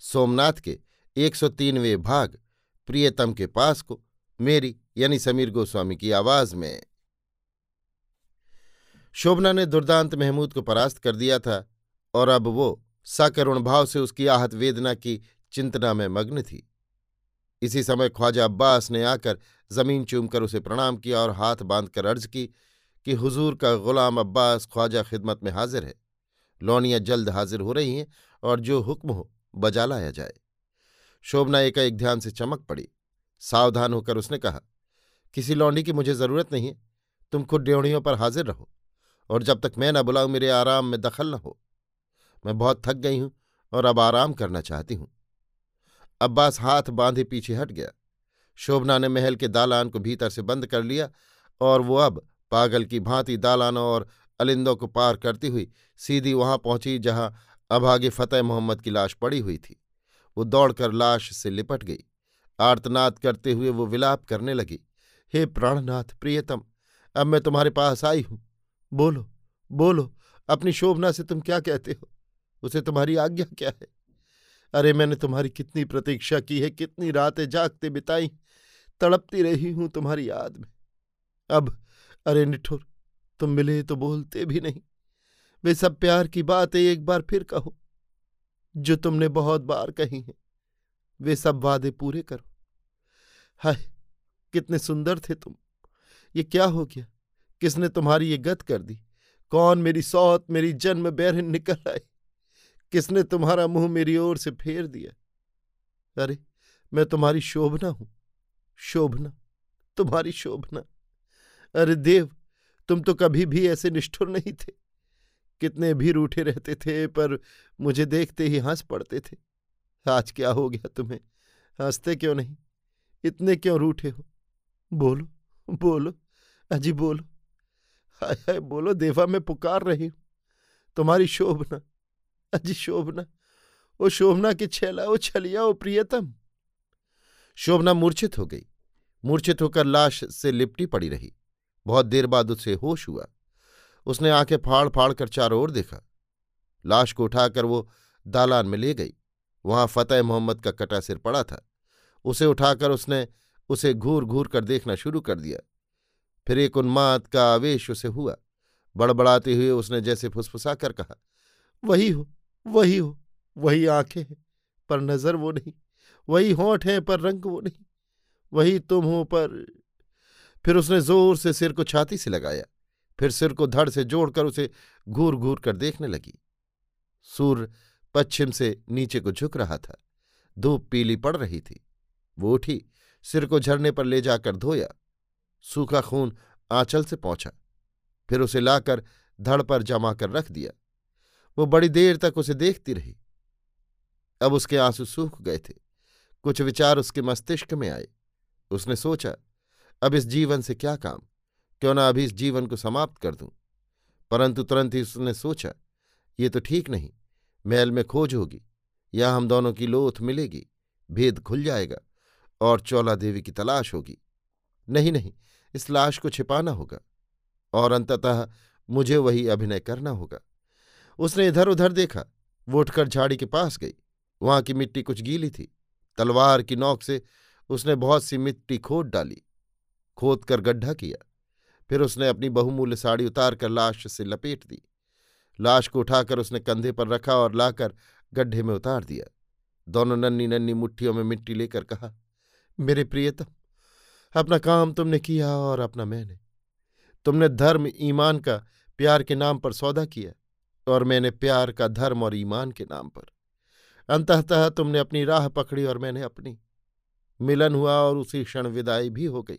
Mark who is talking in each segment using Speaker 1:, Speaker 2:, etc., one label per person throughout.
Speaker 1: सोमनाथ के 103वें भाग, प्रियतम के पास को, मेरी यानी समीर गोस्वामी की आवाज़ में। शोभना ने दुर्दांत महमूद को परास्त कर दिया था और अब वो सकरुण भाव से उसकी आहत वेदना की चिंतना में मग्न थी। इसी समय ख्वाजा अब्बास ने आकर ज़मीन चूमकर उसे प्रणाम किया और हाथ बांधकर अर्ज़ की कि हुजूर का गुलाम अब्बास ख्वाजा खिदमत में हाजिर है। लौनियाँ जल्द हाजिर हो रही हैं और जो हुक्म हो बजा लाया जाए। शोभना एकाएक ध्यान से चमक पड़ी। सावधान होकर उसने कहा, किसी लौंडी की मुझे ज़रूरत नहीं है। तुम खुद ड्योढ़ियों पर हाजिर रहो और जब तक मैं न बुलाऊं, मेरे आराम में दखल न हो। मैं बहुत थक गई हूँ और अब आराम करना चाहती हूँ। अब्बास हाथ बांधे पीछे हट गया। शोभना ने महल के दालान को भीतर से बंद कर लिया और वो अब पागल की भांति दालानों और अलिंदों को पार करती हुई सीधी वहाँ पहुँची, जहाँ अभागे फतेह मोहम्मद की लाश पड़ी हुई थी। वो दौड़कर लाश से लिपट गई। आर्तनाद करते हुए वो विलाप करने लगी, हे प्राणनाथ, प्रियतम, अब मैं तुम्हारे पास आई हूँ। बोलो बोलो, अपनी शोभना से तुम क्या कहते हो? उसे तुम्हारी आज्ञा क्या है? अरे, मैंने तुम्हारी कितनी प्रतीक्षा की है, कितनी रातें जागते बिताई, तड़पती रही हूँ तुम्हारी याद में। अब, अरे निठुर, तुम मिले तो बोलते भी नहीं। वे सब प्यार की बातें एक बार फिर कहो, जो तुमने बहुत बार कही हैं। वे सब वादे पूरे करो। हाय, कितने सुंदर थे तुम। ये क्या हो गया? किसने तुम्हारी ये गत कर दी? कौन मेरी सौत, मेरी जन्म बैरन निकल आई? किसने तुम्हारा मुँह मेरी ओर से फेर दिया? अरे, मैं तुम्हारी शोभना हूँ। शोभना, तुम्हारी शोभना। अरे देव, तुम तो कभी भी ऐसे निष्ठुर नहीं थे। कितने भी रूठे रहते थे, पर मुझे देखते ही हंस पड़ते थे। आज क्या हो गया तुम्हें? हँसते क्यों नहीं? इतने क्यों रूठे हो? बोलो बोलो, अजी बोलो। हाय हाय, बोलो, देवा मैं पुकार रही हूँ। तुम्हारी शोभना, अजी शोभना, ओ शोभना की छेला, ओ छलिया, ओ प्रियतम। शोभना मूर्छित हो गई। मूर्छित होकर लाश से लिपटी पड़ी रही। बहुत देर बाद उसे होश हुआ। उसने आँखें फाड़ फाड़ कर चारों ओर देखा। लाश को उठाकर वो दालान में ले गई। वहाँ फतेह मोहम्मद का कटा सिर पड़ा था। उसे उठाकर उसने उसे घूर घूर कर देखना शुरू कर दिया। फिर एक उन्माद का आवेश उसे हुआ। बड़बड़ाते हुए उसने जैसे फुसफुसा कर कहा, वही हो वही हो, वही आँखें हैं, पर नज़र वो नहीं, वही होठ हैं, पर रंग वो नहीं, वही तुम हो, पर फिर उसने ज़ोर से सिर को छाती से लगाया। फिर सिर को धड़ से जोड़कर उसे घूर घूर कर देखने लगी। सूर्य पश्चिम से नीचे को झुक रहा था। धूप पीली पड़ रही थी। वो उठी, सिर को झरने पर ले जाकर धोया। सूखा खून आंचल से पहुँचा। फिर उसे लाकर धड़ पर जमा कर रख दिया। वो बड़ी देर तक उसे देखती रही। अब उसके आँसू सूख गए थे। कुछ विचार उसके मस्तिष्क में आए। उसने सोचा, अब इस जीवन से क्या काम? क्यों ना अभी इस जीवन को समाप्त कर दूँ? परंतु तुरंत ही उसने सोचा, ये तो ठीक नहीं, मैल में खोज होगी, या हम दोनों की लोथ मिलेगी, भेद खुल जाएगा और चौला देवी की तलाश होगी। नहीं नहीं, इस लाश को छिपाना होगा और अंततः मुझे वही अभिनय करना होगा। उसने इधर उधर देखा, वो उठकर झाड़ी के पास गई, वहाँ की मिट्टी कुछ गीली थी। तलवार की नोक से उसने बहुत सी मिट्टी खोद डाली, खोद कर गड्ढा किया। फिर उसने अपनी बहुमूल्य साड़ी उतार कर लाश से लपेट दी। लाश को उठाकर उसने कंधे पर रखा और लाकर गड्ढे में उतार दिया। दोनों नन्नी नन्नी मुट्ठियों में मिट्टी लेकर कहा, मेरे प्रियतम, अपना काम तुमने किया और अपना मैंने। तुमने धर्म ईमान का प्यार के नाम पर सौदा किया और मैंने प्यार का धर्म और ईमान के नाम पर। अंततः तुमने अपनी राह पकड़ी और मैंने अपनी। मिलन हुआ और उसी क्षण विदाई भी हो गई।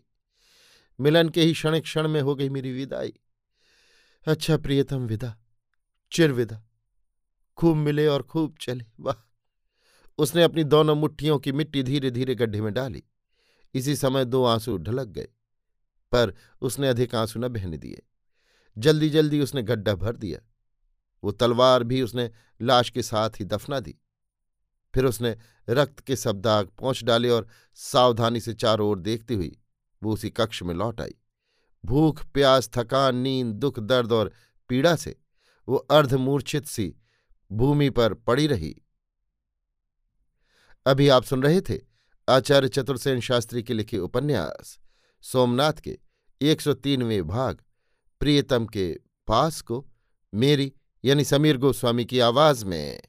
Speaker 1: मिलन के ही क्षण क्षण में हो गई मेरी विदाई। अच्छा प्रियतम विदा, चिर विदा। खूब मिले और खूब चले, वाह। उसने अपनी दोनों मुट्ठियों की मिट्टी धीरे धीरे गड्ढे में डाली। इसी समय दो आँसू ढलक गए, पर उसने अधिक आँसू न बहने दिए। जल्दी जल्दी उसने गड्ढा भर दिया। वो तलवार भी उसने लाश के साथ ही दफना दी। फिर उसने रक्त के सब दाग पहुँच डाले और सावधानी से चारों ओर देखती हुई वो उसी कक्ष में लौट आई। भूख, प्यास, थकान, नींद, दुख, दर्द और पीड़ा से वो अर्धमूर्छित सी भूमि पर पड़ी रही। अभी आप सुन रहे थे आचार्य चतुर्सेन शास्त्री के लिखे उपन्यास, सोमनाथ के एक सौ तीनवें भाग, प्रियतम के पास को, मेरी यानी समीर गोस्वामी की आवाज़ में।